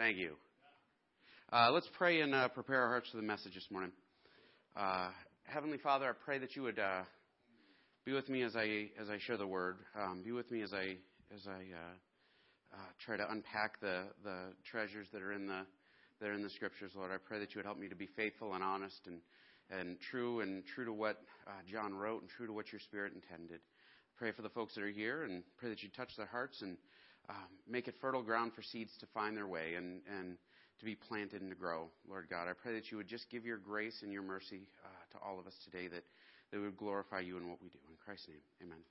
Thank you. Uh, let's pray and uh, prepare our hearts for the message this morning. Uh, Heavenly Father, I pray that you would uh, be with me as I as I share the word. Um, be with me as I as I uh, uh, try to unpack the the treasures that are in the that are in the scriptures, Lord. I pray that you would help me to be faithful and honest and and true and true to what John wrote and true to what your Spirit intended. Pray for the folks that are here and pray that you touch their hearts and um, make it fertile ground for seeds to find their way and, and to be planted and to grow, Lord God. I pray that you would just give your grace and your mercy uh, to all of us today, that, that we would glorify you in what we do. In Christ's name, amen.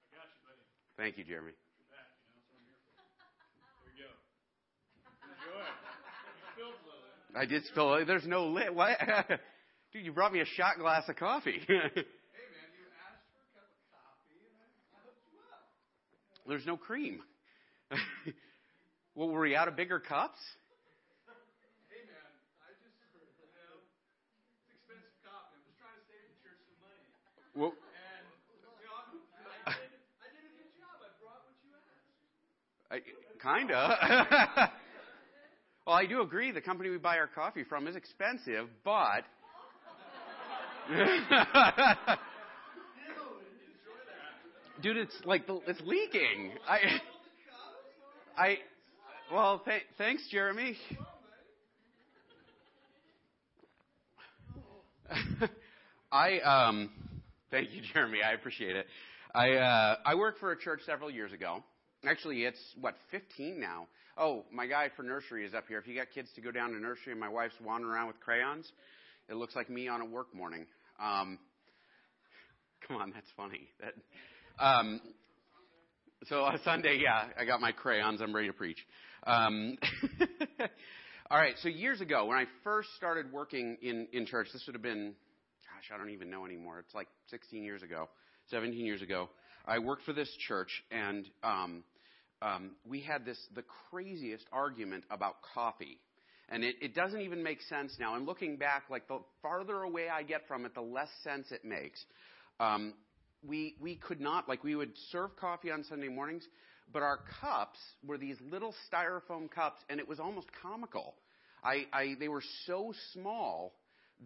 I got you, buddy. Thank you, Jeremy. Back, you know, that's I'm here for. Here we go. Enjoy. You spilled a little. I did spill. There's no lid. What? Dude, you brought me a shot glass of coffee. There's no cream. well, were we out of bigger cups? Hey, man, I just, you know, it's expensive coffee. I'm just trying to save the church some money. Well, and, you know, I did, I did a good job. I brought what you asked. Kinda. well, I do agree the company we buy our coffee from is expensive, but. Dude, it's like it's leaking. I, I, well, th- thanks, Jeremy. I um, thank you, Jeremy. I appreciate it. I uh, I worked for a church several years ago. Actually, it's what 15 now. Oh, my guy for nursery is up here. If you got kids to go down to nursery and my wife's wandering around with crayons, it looks like me on a work morning. Um, come on, that's funny. That um, so on Sunday, yeah, I got my crayons. I'm ready to preach. Um, all right. So years ago, when I first started working in in church, this would have been, gosh, I don't even know anymore. It's like 16 years ago, 17 years ago. I worked for this church, and um, um, we had this the craziest argument about coffee. And it, it doesn't even make sense now. And looking back, like the farther away I get from it, the less sense it makes. Um, we, we could not, like, we would serve coffee on Sunday mornings, but our cups were these little styrofoam cups, and it was almost comical. I, I, they were so small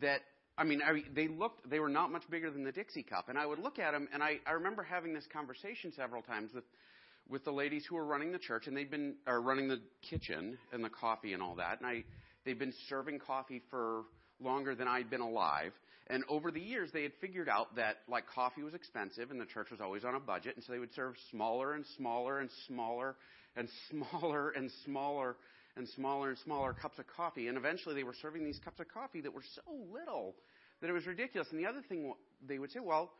that, I mean, I, they looked, they were not much bigger than the Dixie cup. And I would look at them, and I, I remember having this conversation several times with, with the ladies who were running the church, and they'd been, or running the kitchen and the coffee and all that. And I, they'd been serving coffee for longer than I'd been alive. And over the years, they had figured out that like coffee was expensive and the church was always on a budget, and so they would serve smaller and smaller and smaller and smaller and smaller and smaller and smaller cups of coffee. And eventually, they were serving these cups of coffee that were so little that it was ridiculous. And the other thing they would say, well,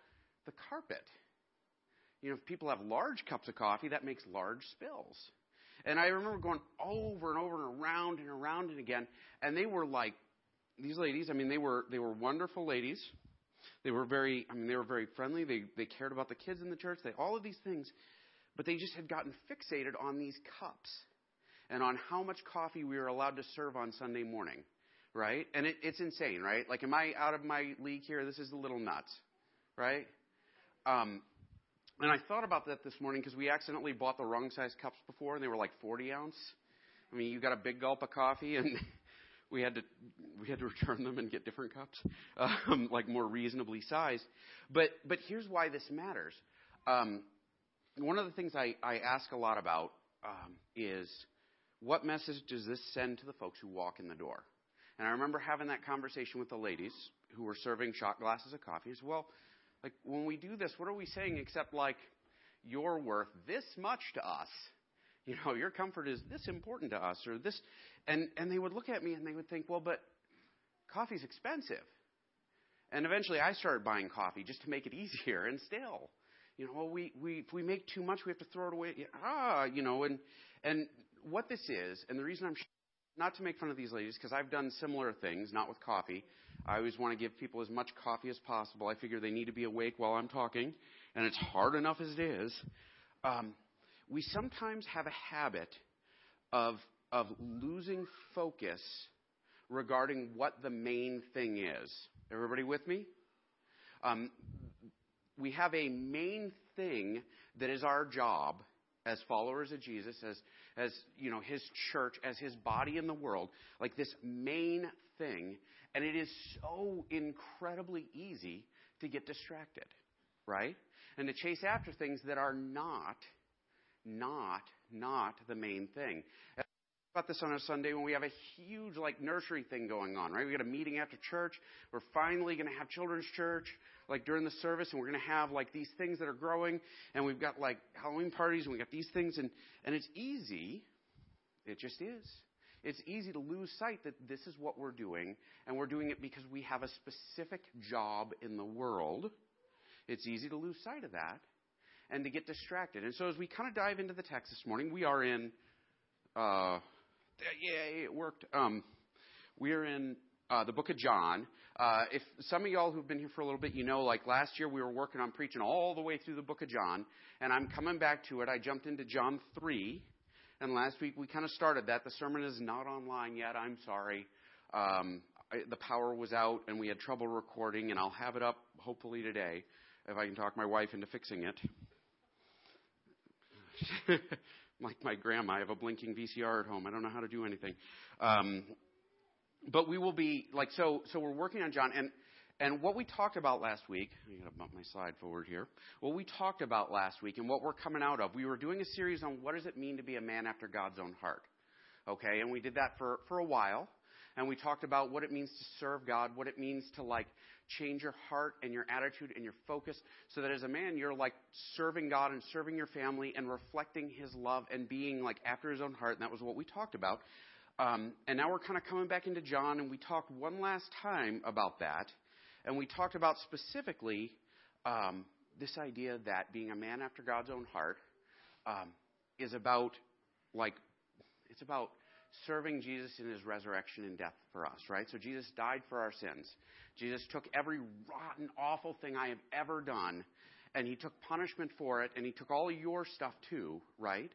the carpet. You know, if people have large cups of coffee, that makes large spills. And I remember going over and over and around and around and again, and they were like these ladies, I mean, they were they were wonderful ladies. They were very, I mean, they were very friendly. They they cared about the kids in the church. They all of these things, but they just had gotten fixated on these cups and on how much coffee we were allowed to serve on Sunday morning, right? And it, it's insane, right? Like, am I out of my league here? This is a little nuts, right? Um, and I thought about that this morning because we accidentally bought the wrong size cups before, and they were like 40 ounce. I mean, you got a big gulp of coffee, and we had to we had to return them and get different cups, um, like more reasonably sized. But but here's why this matters. Um, one of the things I, I ask a lot about um, is what message does this send to the folks who walk in the door? And I remember having that conversation with the ladies who were serving shot glasses of coffee. Said, well, like when we do this, what are we saying except like you're worth this much to us? You know, your comfort is this important to us, or this, and and they would look at me and they would think, well, but coffee's expensive. And eventually, I started buying coffee just to make it easier. And still, you know, well, we we if we make too much, we have to throw it away. Ah, you know, and and what this is, and the reason I'm not to make fun of these ladies because I've done similar things, not with coffee. I always want to give people as much coffee as possible. I figure they need to be awake while I'm talking, and it's hard enough as it is. Um, we sometimes have a habit of, of losing focus regarding what the main thing is. Everybody with me? Um, we have a main thing that is our job, as followers of Jesus, as, as, you know, his church, as his body in the world, like this main thing. And it is so incredibly easy to get distracted, right? And to chase after things that are not, not, not the main thing about this on a Sunday when we have a huge like nursery thing going on, right? We got a meeting after church. We're finally going to have children's church like during the service, and we're going to have like these things that are growing, and we've got like Halloween parties, and we got these things, and and it's easy. It just is. It's easy to lose sight that this is what we're doing, and we're doing it because we have a specific job in the world. It's easy to lose sight of that and to get distracted. And so, as we kind of dive into the text this morning, we are in. Uh, yeah, it worked. Um, we're in uh, the book of John. Uh, if some of y'all who've been here for a little bit, you know, like last year we were working on preaching all the way through the book of John, and I'm coming back to it. I jumped into John 3, and last week we kind of started that. The sermon is not online yet. I'm sorry. Um, I, the power was out, and we had trouble recording, and I'll have it up hopefully today if I can talk my wife into fixing it. like my grandma, I have a blinking VCR at home. I don't know how to do anything. Um, but we will be like so. So we're working on John, and and what we talked about last week. I got to bump my slide forward here. What we talked about last week, and what we're coming out of. We were doing a series on what does it mean to be a man after God's own heart. Okay, and we did that for for a while, and we talked about what it means to serve God, what it means to like change your heart and your attitude and your focus so that as a man you're like serving God and serving your family and reflecting his love and being like after his own heart. And that was what we talked about. Um, and now we're kind of coming back into John and we talked one last time about that. And we talked about specifically um, this idea that being a man after God's own heart um, is about like it's about serving Jesus in his resurrection and death for us, right? So Jesus died for our sins. Jesus took every rotten, awful thing I have ever done, and he took punishment for it, and he took all your stuff too, right?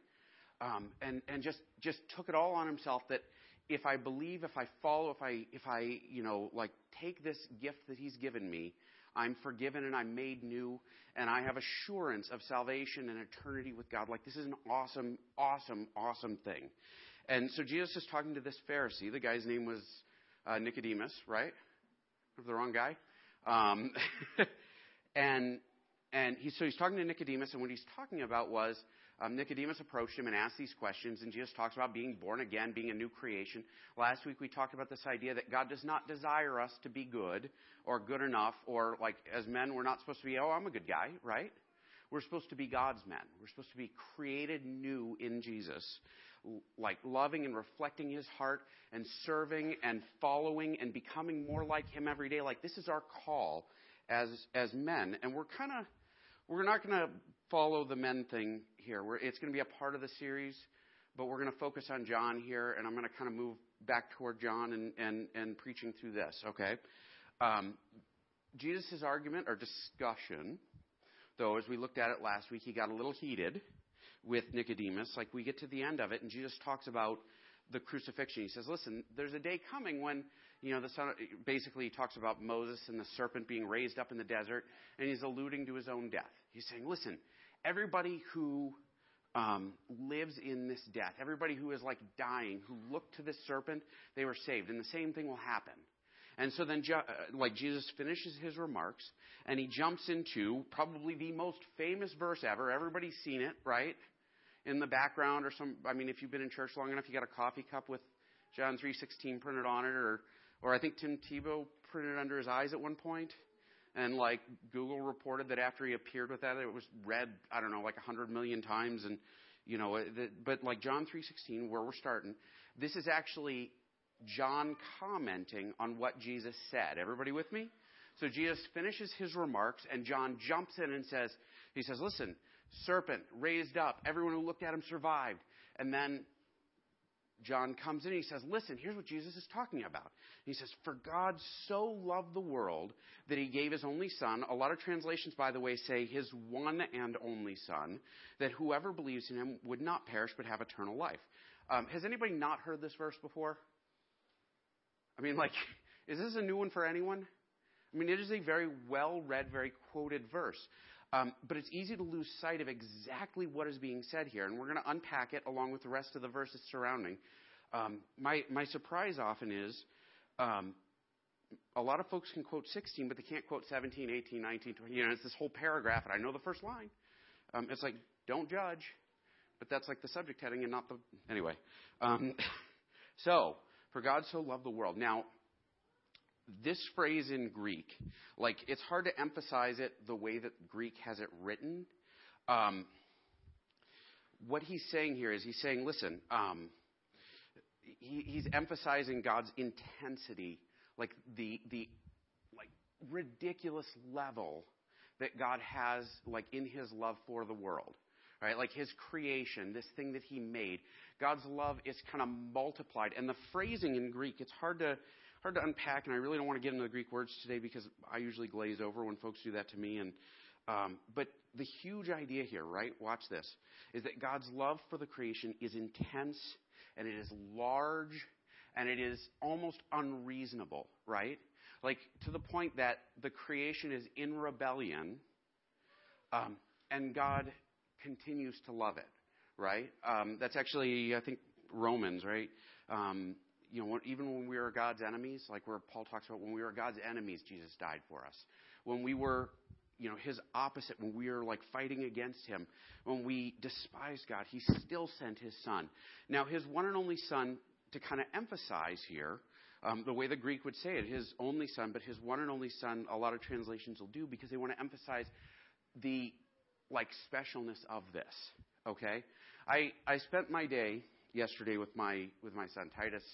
Um, and and just just took it all on himself. That if I believe, if I follow, if I if I you know like take this gift that he's given me, I'm forgiven and I'm made new, and I have assurance of salvation and eternity with God. Like this is an awesome, awesome, awesome thing. And so Jesus is talking to this Pharisee. The guy's name was uh, Nicodemus, right? the wrong guy. Um, and and he, so he's talking to Nicodemus, and what he's talking about was um, Nicodemus approached him and asked these questions, and Jesus talks about being born again, being a new creation. Last week we talked about this idea that God does not desire us to be good or good enough, or like as men, we're not supposed to be, oh, I'm a good guy, right? We're supposed to be God's men. We're supposed to be created new in Jesus like loving and reflecting his heart and serving and following and becoming more like him every day. Like this is our call as as men, and we're kind of we're not going to follow the men thing here. We're, it's going to be a part of the series, but we're going to focus on John here, and I'm going to kind of move back toward John and and and preaching through this. Okay. Um, Jesus' argument or discussion, though, as we looked at it last week, he got a little heated with Nicodemus. Like we get to the end of it, and Jesus talks about the crucifixion. He says, "Listen, there's a day coming when you know the son." Basically, he talks about Moses and the serpent being raised up in the desert, and he's alluding to his own death. He's saying, "Listen, everybody who um, lives in this death, everybody who is like dying, who looked to this serpent, they were saved, and the same thing will happen." And so then, uh, like Jesus finishes his remarks, and he jumps into probably the most famous verse ever. Everybody's seen it, right? In the background or some I mean if you've been in church long enough you got a coffee cup with John 3:16 printed on it or or I think Tim Tebow printed under his eyes at one point. And like Google reported that after he appeared with that it was read I don't know like a 100 million times. And you know but like John 3:16 where we're starting this is actually John commenting on what Jesus said. Everybody with me? So Jesus finishes his remarks and John jumps in and says he says listen serpent raised up. Everyone who looked at him survived. And then John comes in and he says, Listen, here's what Jesus is talking about. He says, For God so loved the world that he gave his only Son. A lot of translations, by the way, say his one and only Son, that whoever believes in him would not perish but have eternal life. Um, has anybody not heard this verse before? I mean, like, is this a new one for anyone? I mean, it is a very well read, very quoted verse. Um, but it's easy to lose sight of exactly what is being said here, and we're going to unpack it along with the rest of the verses surrounding. Um, my, my surprise often is um, a lot of folks can quote 16, but they can't quote 17, 18, 19, 20. You know, it's this whole paragraph, and I know the first line. Um, it's like, don't judge, but that's like the subject heading and not the. Anyway. Um, so, for God so loved the world. Now, this phrase in Greek, like it's hard to emphasize it the way that Greek has it written. Um, what he's saying here is he's saying, listen, um, he, he's emphasizing God's intensity, like the the like ridiculous level that God has, like in His love for the world, right? Like His creation, this thing that He made. God's love is kind of multiplied, and the phrasing in Greek, it's hard to hard to unpack, and I really don't want to get into the Greek words today because I usually glaze over when folks do that to me. And um, but the huge idea here, right? Watch this: is that God's love for the creation is intense and it is large and it is almost unreasonable, right? Like to the point that the creation is in rebellion, um, and God continues to love it, right? Um, that's actually, I think, Romans, right? Um, you know, even when we were God's enemies, like where Paul talks about when we were God's enemies, Jesus died for us. When we were, you know, his opposite, when we were like fighting against him, when we despised God, he still sent his son. Now, his one and only son, to kind of emphasize here, um, the way the Greek would say it, his only son, but his one and only son, a lot of translations will do because they want to emphasize the like specialness of this. Okay, I I spent my day yesterday with my with my son Titus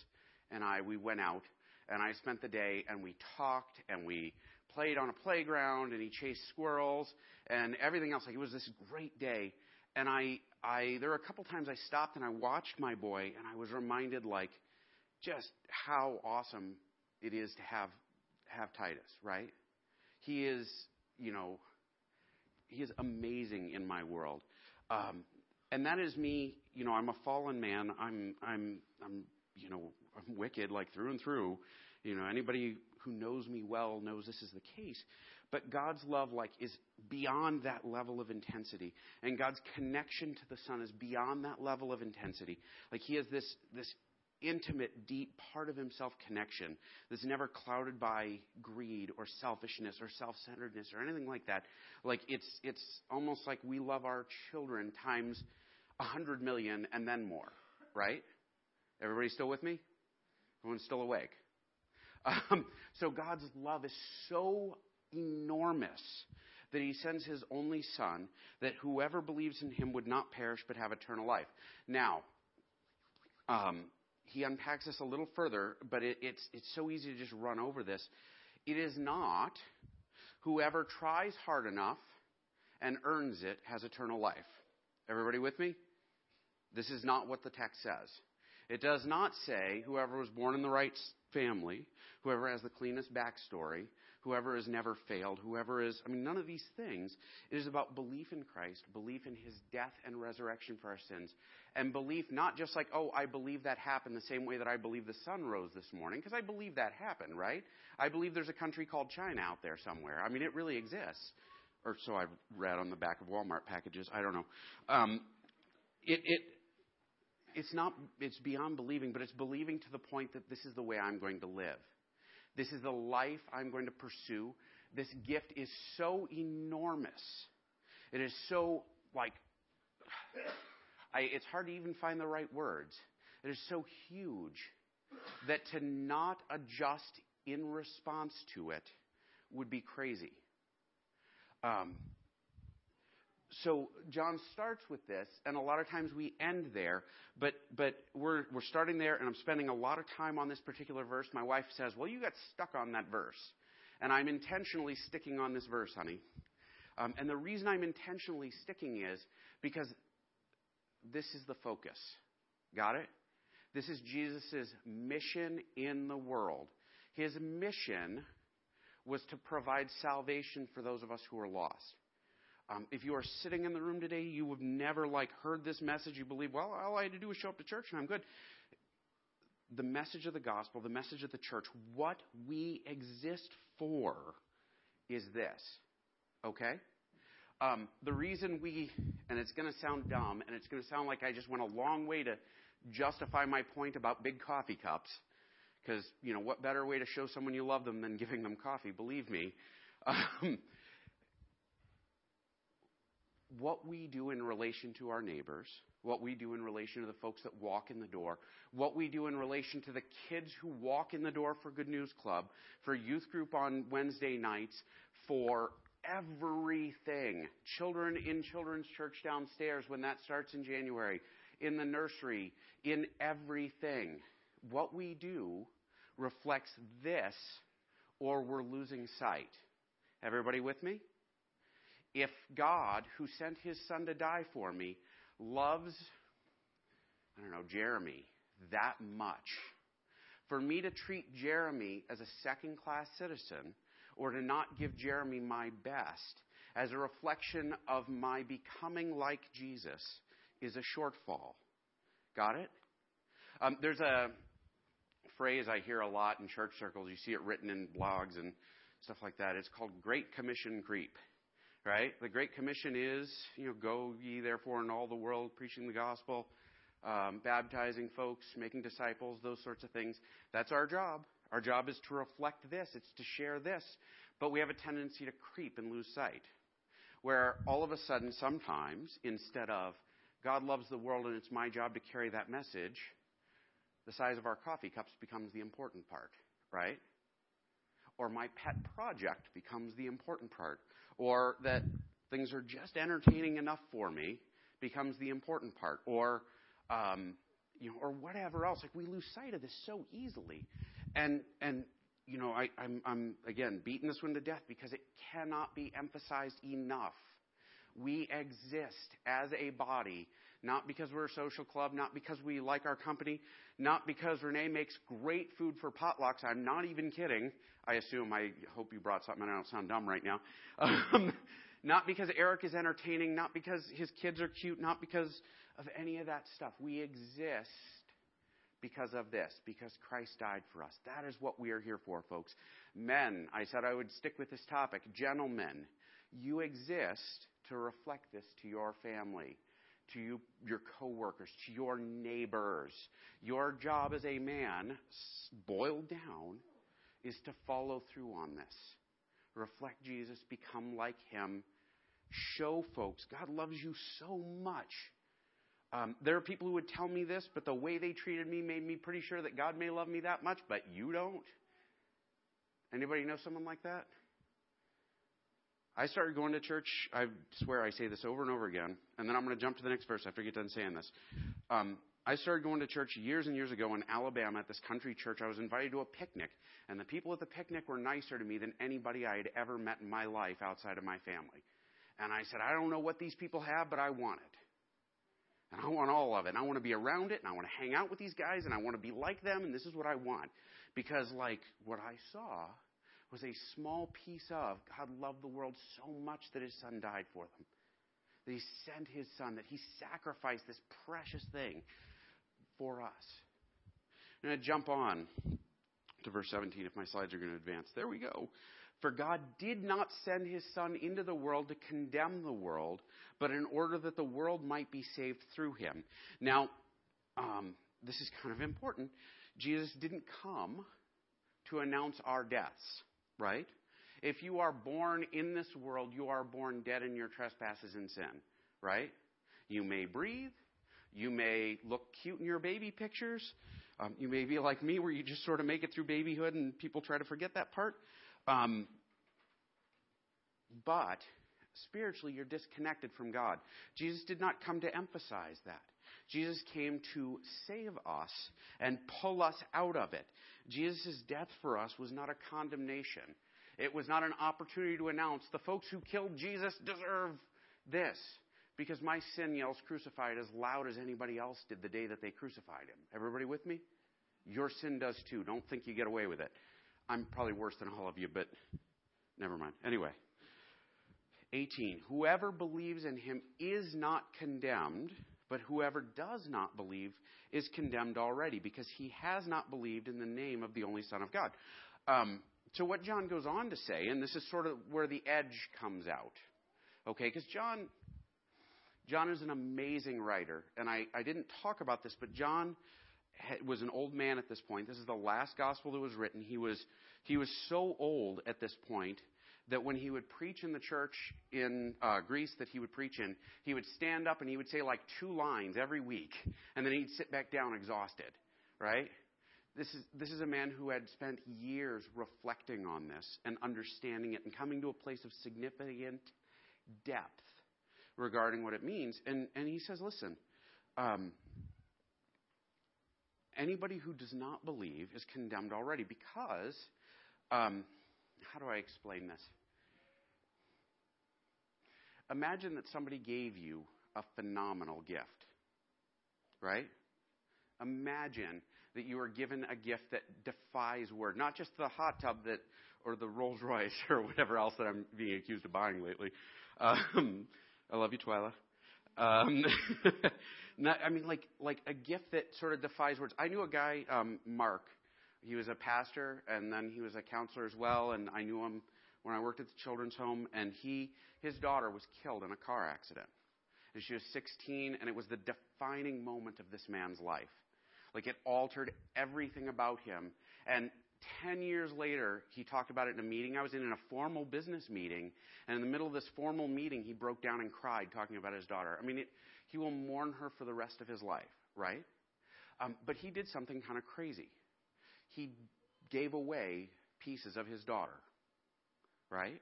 and I, we went out and I spent the day and we talked and we played on a playground and he chased squirrels and everything else. Like it was this great day. And I, I, there were a couple times I stopped and I watched my boy and I was reminded like just how awesome it is to have, have Titus, right? He is, you know, he is amazing in my world. Um, and that is me, you know, I'm a fallen man. I'm, I'm, I'm, you know, I'm wicked, like through and through. You know, anybody who knows me well knows this is the case. But God's love, like, is beyond that level of intensity. And God's connection to the Son is beyond that level of intensity. Like, He has this, this intimate, deep part of Himself connection that's never clouded by greed or selfishness or self centeredness or anything like that. Like, it's, it's almost like we love our children times a hundred million and then more, right? Everybody still with me? Everyone's still awake. Um, so God's love is so enormous that he sends his only son that whoever believes in him would not perish but have eternal life. Now, um, he unpacks this a little further, but it, it's, it's so easy to just run over this. It is not whoever tries hard enough and earns it has eternal life. Everybody with me? This is not what the text says. It does not say whoever was born in the right family, whoever has the cleanest backstory, whoever has never failed, whoever is, I mean, none of these things. It is about belief in Christ, belief in his death and resurrection for our sins, and belief not just like, oh, I believe that happened the same way that I believe the sun rose this morning, because I believe that happened, right? I believe there's a country called China out there somewhere. I mean, it really exists. Or so I've read on the back of Walmart packages. I don't know. Um, it, it it's not it's beyond believing, but it's believing to the point that this is the way I'm going to live. This is the life I'm going to pursue. This gift is so enormous. It is so like I, it's hard to even find the right words. It is so huge that to not adjust in response to it would be crazy. Um, so John starts with this, and a lot of times we end there, but but we're we're starting there, and I'm spending a lot of time on this particular verse. My wife says, "Well, you got stuck on that verse," and I'm intentionally sticking on this verse, honey. Um, and the reason I'm intentionally sticking is because this is the focus. Got it? This is Jesus' mission in the world. His mission was to provide salvation for those of us who are lost. Um, if you are sitting in the room today, you have never like heard this message. You believe, well, all I had to do was show up to church and I'm good. The message of the gospel, the message of the church, what we exist for is this. Okay? Um, the reason we, and it's going to sound dumb, and it's going to sound like I just went a long way to justify my point about big coffee cups, because, you know, what better way to show someone you love them than giving them coffee, believe me. Um, what we do in relation to our neighbors, what we do in relation to the folks that walk in the door, what we do in relation to the kids who walk in the door for Good News Club, for youth group on Wednesday nights, for everything. Children in children's church downstairs when that starts in January, in the nursery, in everything. What we do reflects this or we're losing sight. Everybody with me? If God, who sent his son to die for me, loves, I don't know, Jeremy that much, for me to treat Jeremy as a second class citizen or to not give Jeremy my best as a reflection of my becoming like Jesus is a shortfall. Got it? Um, there's a phrase I hear a lot in church circles. You see it written in blogs and stuff like that. It's called Great Commission creep. Right? The Great Commission is, you know, go ye therefore in all the world preaching the gospel, um, baptizing folks, making disciples, those sorts of things. That's our job. Our job is to reflect this, it's to share this. But we have a tendency to creep and lose sight. Where all of a sudden, sometimes, instead of God loves the world and it's my job to carry that message, the size of our coffee cups becomes the important part, right? Or my pet project becomes the important part. Or that things are just entertaining enough for me becomes the important part. Or, um, you know, or whatever else. Like we lose sight of this so easily. And, and you know, I, I'm, I'm, again, beating this one to death because it cannot be emphasized enough. We exist as a body, not because we're a social club, not because we like our company, not because Renee makes great food for potlucks. I'm not even kidding. I assume, I hope you brought something, I don't sound dumb right now. Um, not because Eric is entertaining, not because his kids are cute, not because of any of that stuff. We exist because of this, because Christ died for us. That is what we are here for, folks. Men, I said I would stick with this topic. Gentlemen, you exist to reflect this to your family, to you, your coworkers, to your neighbors. Your job as a man, boiled down, is to follow through on this. Reflect Jesus, become like him, show folks God loves you so much um, there are people who would tell me this, but the way they treated me made me pretty sure that God may love me that much, but you don't. Anybody know someone like that? I started going to church. I swear I say this over and over again, and then I'm going to jump to the next verse after I get done saying this. Um, I started going to church years and years ago in Alabama at this country church. I was invited to a picnic, and the people at the picnic were nicer to me than anybody I had ever met in my life outside of my family. And I said, I don't know what these people have, but I want it. And I want all of it. And I want to be around it, and I want to hang out with these guys, and I want to be like them, and this is what I want. Because, like, what I saw was a small piece of God loved the world so much that his son died for them. That he sent his son, that he sacrificed this precious thing for us. I'm going to jump on to verse 17 if my slides are going to advance. There we go. For God did not send his Son into the world to condemn the world, but in order that the world might be saved through him. Now, um, this is kind of important. Jesus didn't come to announce our deaths, right? If you are born in this world, you are born dead in your trespasses and sin, right? You may breathe. You may look cute in your baby pictures. Um, you may be like me, where you just sort of make it through babyhood and people try to forget that part. Um, but spiritually, you're disconnected from God. Jesus did not come to emphasize that. Jesus came to save us and pull us out of it. Jesus' death for us was not a condemnation. It was not an opportunity to announce the folks who killed Jesus deserve this. Because my sin yells crucified as loud as anybody else did the day that they crucified him. Everybody with me? Your sin does too. Don't think you get away with it. I'm probably worse than all of you, but never mind. Anyway, 18. Whoever believes in him is not condemned, but whoever does not believe is condemned already because he has not believed in the name of the only Son of God. Um, so, what John goes on to say, and this is sort of where the edge comes out. Okay, because John, John is an amazing writer, and I, I didn't talk about this, but John was an old man at this point. This is the last gospel that was written. He was he was so old at this point that when he would preach in the church in uh, Greece that he would preach in, he would stand up and he would say like two lines every week, and then he'd sit back down exhausted, right? This is, this is a man who had spent years reflecting on this and understanding it and coming to a place of significant depth regarding what it means. And, and he says, listen, um, anybody who does not believe is condemned already because, um, how do I explain this? Imagine that somebody gave you a phenomenal gift, right? Imagine that you are given a gift that defies word, not just the hot tub that, or the Rolls Royce or whatever else that I'm being accused of buying lately. Um, I love you, Twyla. Um, not, I mean, like like a gift that sort of defies words. I knew a guy, um, Mark. He was a pastor, and then he was a counselor as well. And I knew him when I worked at the children's home. And he, his daughter, was killed in a car accident, and she was 16, and it was the defining moment of this man's life. Like it altered everything about him. And 10 years later, he talked about it in a meeting. I was in, in a formal business meeting, and in the middle of this formal meeting, he broke down and cried talking about his daughter. I mean, it, he will mourn her for the rest of his life, right? Um, but he did something kind of crazy. He gave away pieces of his daughter, right?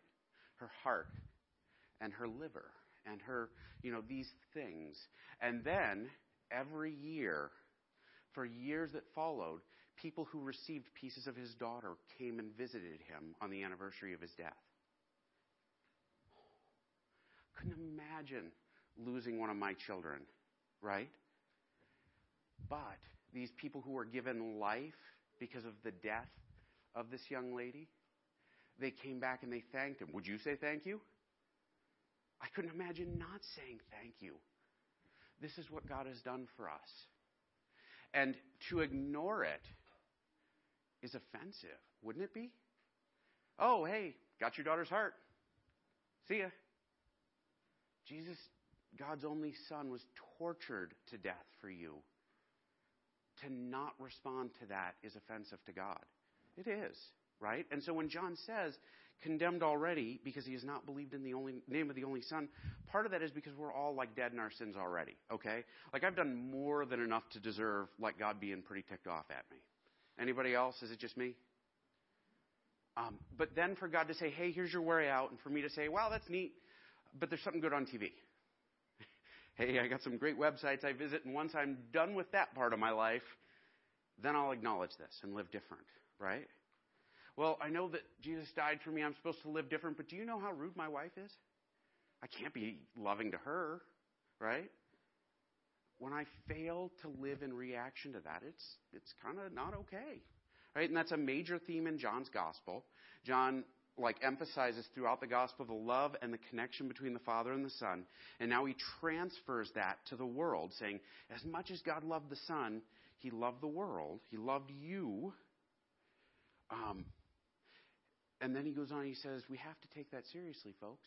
Her heart and her liver and her, you know, these things. And then every year, for years that followed, people who received pieces of his daughter came and visited him on the anniversary of his death. Couldn't imagine losing one of my children, right? But these people who were given life because of the death of this young lady, they came back and they thanked him. Would you say thank you? I couldn't imagine not saying thank you. This is what God has done for us. And to ignore it is offensive, wouldn't it be? Oh, hey, got your daughter's heart. See ya. Jesus, God's only Son, was tortured to death for you. To not respond to that is offensive to God. It is, right? And so when John says, condemned already because he has not believed in the only name of the only son part of that is because we're all like dead in our sins already okay like i've done more than enough to deserve like god being pretty ticked off at me Anybody else? Is it just me? Um, but then for God to say, hey, here's your way out, and for me to say, wow, that's neat, but there's something good on TV. hey, I got some great websites I visit, and once I'm done with that part of my life, then I'll acknowledge this and live different, right? Well, I know that Jesus died for me. I'm supposed to live different, but do you know how rude my wife is? I can't be loving to her, right? when I fail to live in reaction to that, it's, it's kind of not okay. Right? And that's a major theme in John's gospel. John like emphasizes throughout the gospel the love and the connection between the Father and the Son. And now he transfers that to the world, saying, as much as God loved the Son, he loved the world. He loved you. Um, and then he goes on, he says, we have to take that seriously, folks.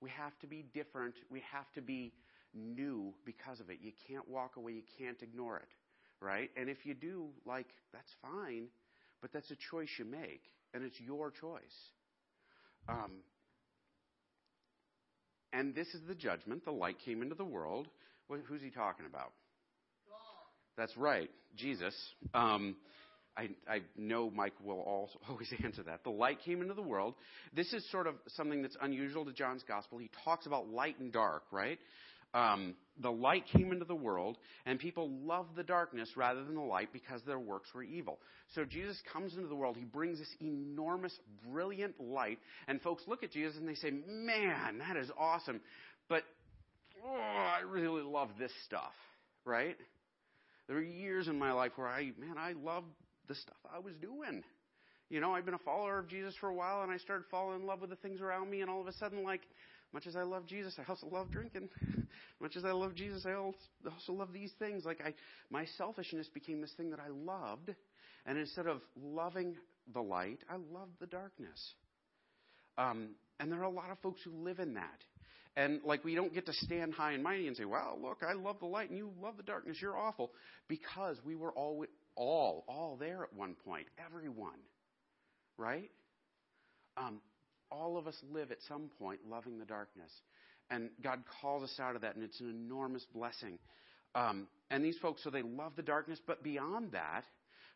We have to be different. We have to be new because of it. You can't walk away, you can't ignore it, right? And if you do, like, that's fine, but that's a choice you make, and it's your choice. Um, and this is the judgment. The light came into the world. who's he talking about? God. That's right, Jesus. Um, I, I, know Mike will also always answer that. The light came into the world. This is sort of something that's unusual to John's gospel. He talks about light and dark, right? um, the light came into the world, and people loved the darkness rather than the light because their works were evil. So Jesus comes into the world. He brings this enormous, brilliant light, and folks look at Jesus and they say, "Man, that is awesome," but oh, I really love this stuff, right? There were years in my life where I, man, I loved the stuff I was doing. You know, I've been a follower of Jesus for a while, and I started falling in love with the things around me, and all of a sudden, like, much as I love Jesus, I also love drinking. Much as I love Jesus, I also love these things. Like I, my selfishness became this thing that I loved, and instead of loving the light, I loved the darkness. Um, and there are a lot of folks who live in that. And like we don't get to stand high and mighty and say, "Wow, look, I love the light and you love the darkness. You're awful," because we were all all all there at one point. Everyone, right? Um, all of us live at some point loving the darkness, and God calls us out of that, and it's an enormous blessing. Um, and these folks, so they love the darkness, but beyond that,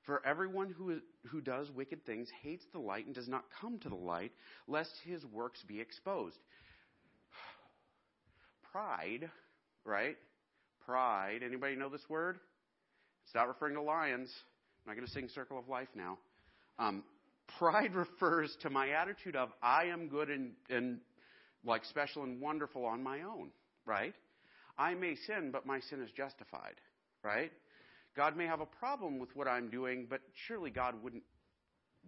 for everyone who, who does wicked things hates the light and does not come to the light, lest his works be exposed. Pride, right? Pride. Anybody know this word? It's not referring to lions. I'm not going to sing Circle of Life now. Um, pride refers to my attitude of I am good and, and like special and wonderful on my own, right? I may sin, but my sin is justified, right? God may have a problem with what I'm doing, but surely God wouldn't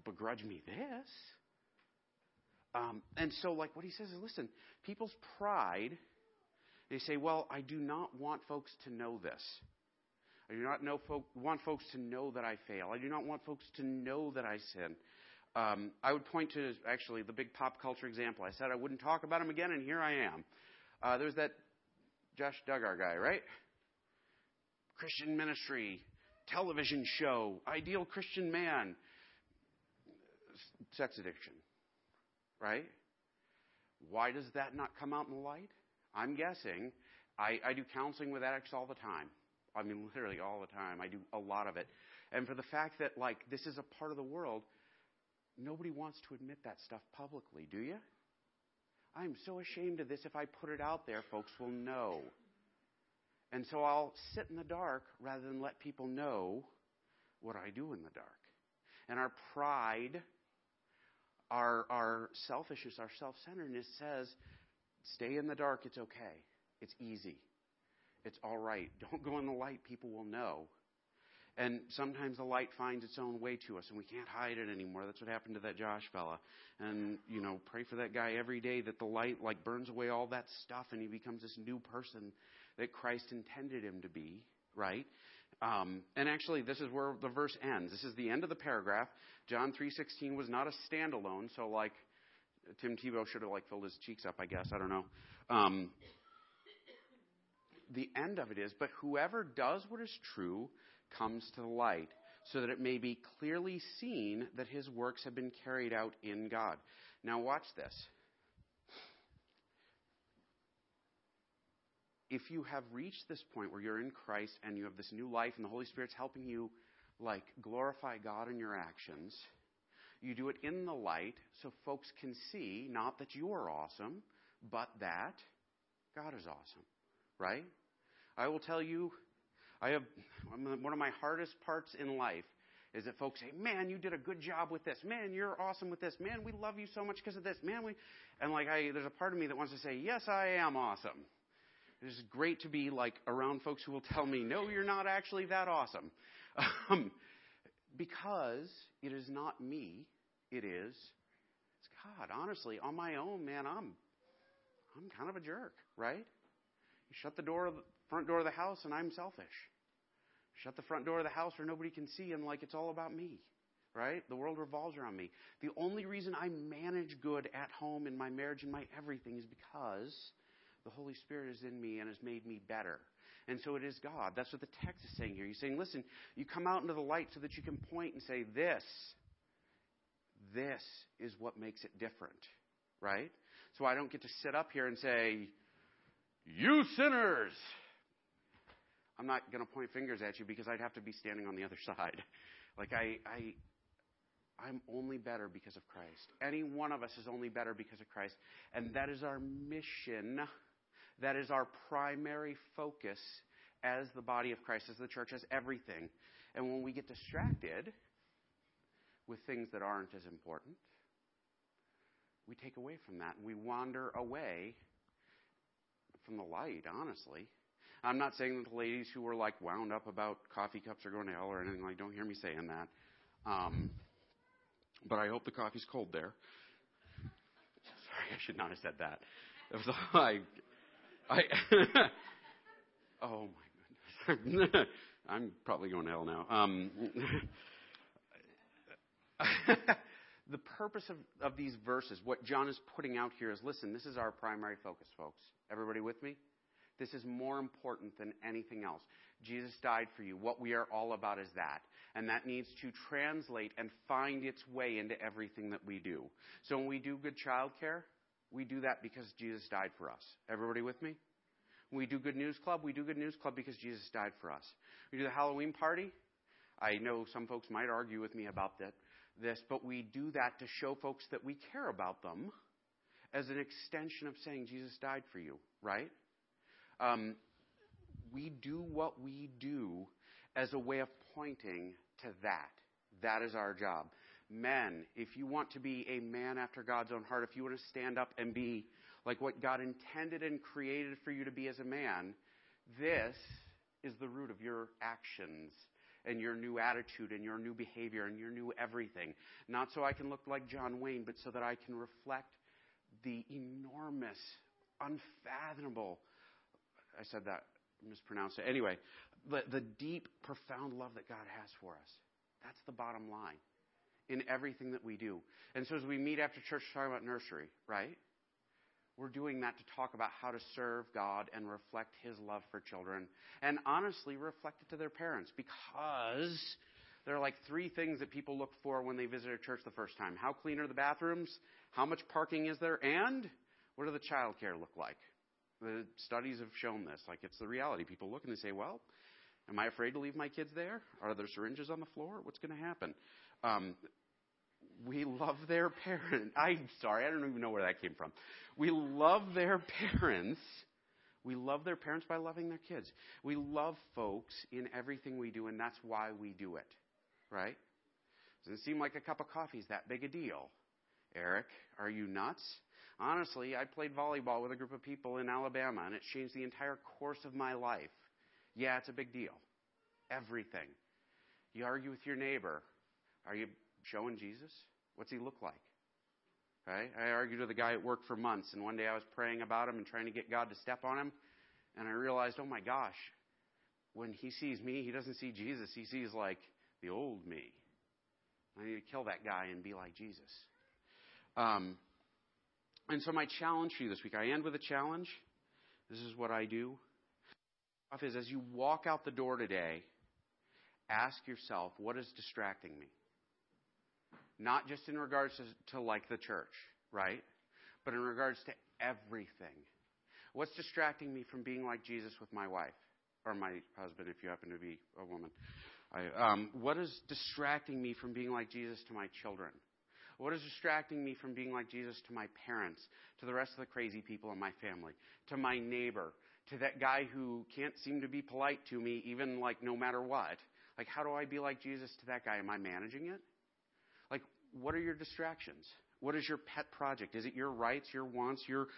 begrudge me this. Um, and so, like what he says is, listen, people's pride, they say, well, I do not want folks to know this. I do not know folk, want folks to know that I fail. I do not want folks to know that I sin. Um, I would point to actually the big pop culture example. I said I wouldn't talk about him again, and here I am. Uh, there's that Josh Duggar guy, right? Christian ministry, television show, ideal Christian man, sex addiction, right? Why does that not come out in the light? I'm guessing. I, I do counseling with addicts all the time. I mean, literally all the time. I do a lot of it. And for the fact that, like, this is a part of the world, nobody wants to admit that stuff publicly, do you? I'm so ashamed of this. If I put it out there, folks will know. And so I'll sit in the dark rather than let people know what I do in the dark. And our pride, our, our selfishness, our self centeredness says, stay in the dark, it's okay. It's easy. It's all right. Don't go in the light, people will know. And sometimes the light finds its own way to us, and we can't hide it anymore. That's what happened to that Josh fella. And you know, pray for that guy every day that the light like burns away all that stuff, and he becomes this new person that Christ intended him to be. Right? Um, and actually, this is where the verse ends. This is the end of the paragraph. John three sixteen was not a standalone, so like Tim Tebow should have like filled his cheeks up, I guess. I don't know. Um, the end of it is, but whoever does what is true comes to the light, so that it may be clearly seen that his works have been carried out in God. Now, watch this. If you have reached this point where you're in Christ and you have this new life and the Holy Spirit's helping you, like, glorify God in your actions, you do it in the light so folks can see not that you are awesome, but that God is awesome. Right? I will tell you, I have one of my hardest parts in life is that folks say, "Man, you did a good job with this. Man, you're awesome with this. Man, we love you so much because of this. Man, we," and like I, there's a part of me that wants to say, "Yes, I am awesome." It's great to be like around folks who will tell me, "No, you're not actually that awesome," um, because it is not me. It is it's God. Honestly, on my own, man, I'm I'm kind of a jerk, right? Shut the door, the front door of the house, and I'm selfish. Shut the front door of the house where nobody can see, and like it's all about me, right? The world revolves around me. The only reason I manage good at home, in my marriage, and my everything is because the Holy Spirit is in me and has made me better. And so it is God. That's what the text is saying here. He's saying, listen, you come out into the light so that you can point and say, this, this is what makes it different, right? So I don't get to sit up here and say, you sinners, I'm not going to point fingers at you because I'd have to be standing on the other side. Like I, I, I'm only better because of Christ. Any one of us is only better because of Christ, and that is our mission. That is our primary focus as the body of Christ, as the church, as everything. And when we get distracted with things that aren't as important, we take away from that and we wander away from the light, honestly. I'm not saying that the ladies who were like wound up about coffee cups are going to hell or anything like. Don't hear me saying that. Um, but I hope the coffee's cold there. Sorry, I should not have said that. It was like, I. oh my goodness, I'm probably going to hell now. Um, the purpose of, of these verses, what John is putting out here is listen, this is our primary focus, folks. Everybody with me? This is more important than anything else. Jesus died for you. What we are all about is that. And that needs to translate and find its way into everything that we do. So when we do good child care, we do that because Jesus died for us. Everybody with me? When we do Good News Club, we do Good News Club because Jesus died for us. We do the Halloween party. I know some folks might argue with me about that, this, but we do that to show folks that we care about them as an extension of saying Jesus died for you, right? Um, we do what we do as a way of pointing to that. That is our job. Men, if you want to be a man after God's own heart, if you want to stand up and be like what God intended and created for you to be as a man, this is the root of your actions and your new attitude and your new behavior and your new everything. Not so I can look like John Wayne, but so that I can reflect the enormous, unfathomable, I said that, mispronounced it. Anyway, the, the deep, profound love that God has for us. That's the bottom line in everything that we do. And so as we meet after church talking about nursery, right? We're doing that to talk about how to serve God and reflect His love for children and honestly reflect it to their parents because there are like three things that people look for when they visit a church the first time. How clean are the bathrooms? How much parking is there? And what does the child care look like? The studies have shown this. Like it's the reality. People look and they say, well, am I afraid to leave my kids there? Are there syringes on the floor? What's going to happen? Um, we love their parents. I'm sorry, I don't even know where that came from. We love their parents. We love their parents by loving their kids. We love folks in everything we do, and that's why we do it. Right? Doesn't seem like a cup of coffee is that big a deal. Eric, are you nuts? Honestly, I played volleyball with a group of people in Alabama, and it changed the entire course of my life. Yeah, it's a big deal. Everything. You argue with your neighbor. Are you showing Jesus? What's he look like? Right? I argued with a guy at work for months, and one day I was praying about him and trying to get God to step on him, and I realized, oh my gosh, when he sees me, he doesn't see Jesus. He sees like the old me. I need to kill that guy and be like Jesus. Um, and so my challenge for you this week, I end with a challenge. This is what I do. Is as you walk out the door today, ask yourself, what is distracting me? Not just in regards to, to like the church, right? But in regards to everything. What's distracting me from being like Jesus with my wife or my husband, if you happen to be a woman? I, um, what is distracting me from being like Jesus to my children? What is distracting me from being like Jesus to my parents, to the rest of the crazy people in my family, to my neighbor, to that guy who can't seem to be polite to me, even like no matter what? Like, how do I be like Jesus to that guy? Am I managing it? What are your distractions? What is your pet project? Is it your rights, your wants, your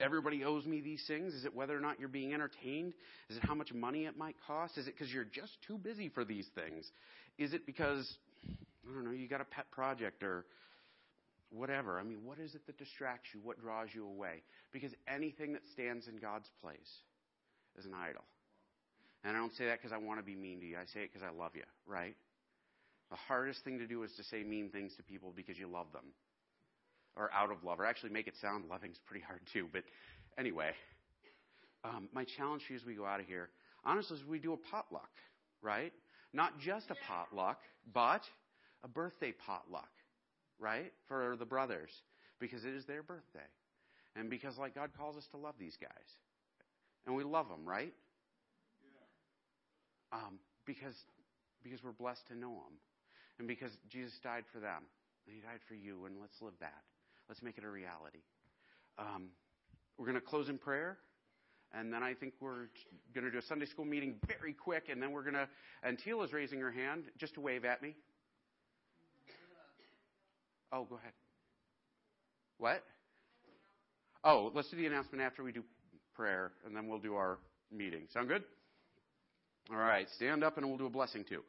everybody owes me these things? Is it whether or not you're being entertained? Is it how much money it might cost? Is it because you're just too busy for these things? Is it because, I don't know, you got a pet project or whatever? I mean, what is it that distracts you? What draws you away? Because anything that stands in God's place is an idol. And I don't say that because I want to be mean to you. I say it because I love you, right? The hardest thing to do is to say mean things to people because you love them. Or out of love. Or actually make it sound loving is pretty hard too. But anyway, um, my challenge to you as we go out of here, honestly, is we do a potluck, right? Not just a potluck, but a birthday potluck, right? For the brothers. Because it is their birthday. And because, like, God calls us to love these guys. And we love them, right? Um, because, because we're blessed to know them and because Jesus died for them, and He died for you, and let's live that. Let's make it a reality. Um, we're going to close in prayer, and then I think we're going to do a Sunday school meeting very quick, and then we're going to. And Teal is raising her hand just to wave at me. Oh, go ahead. What? Oh, let's do the announcement after we do prayer, and then we'll do our meeting. Sound good? All right, stand up, and we'll do a blessing too.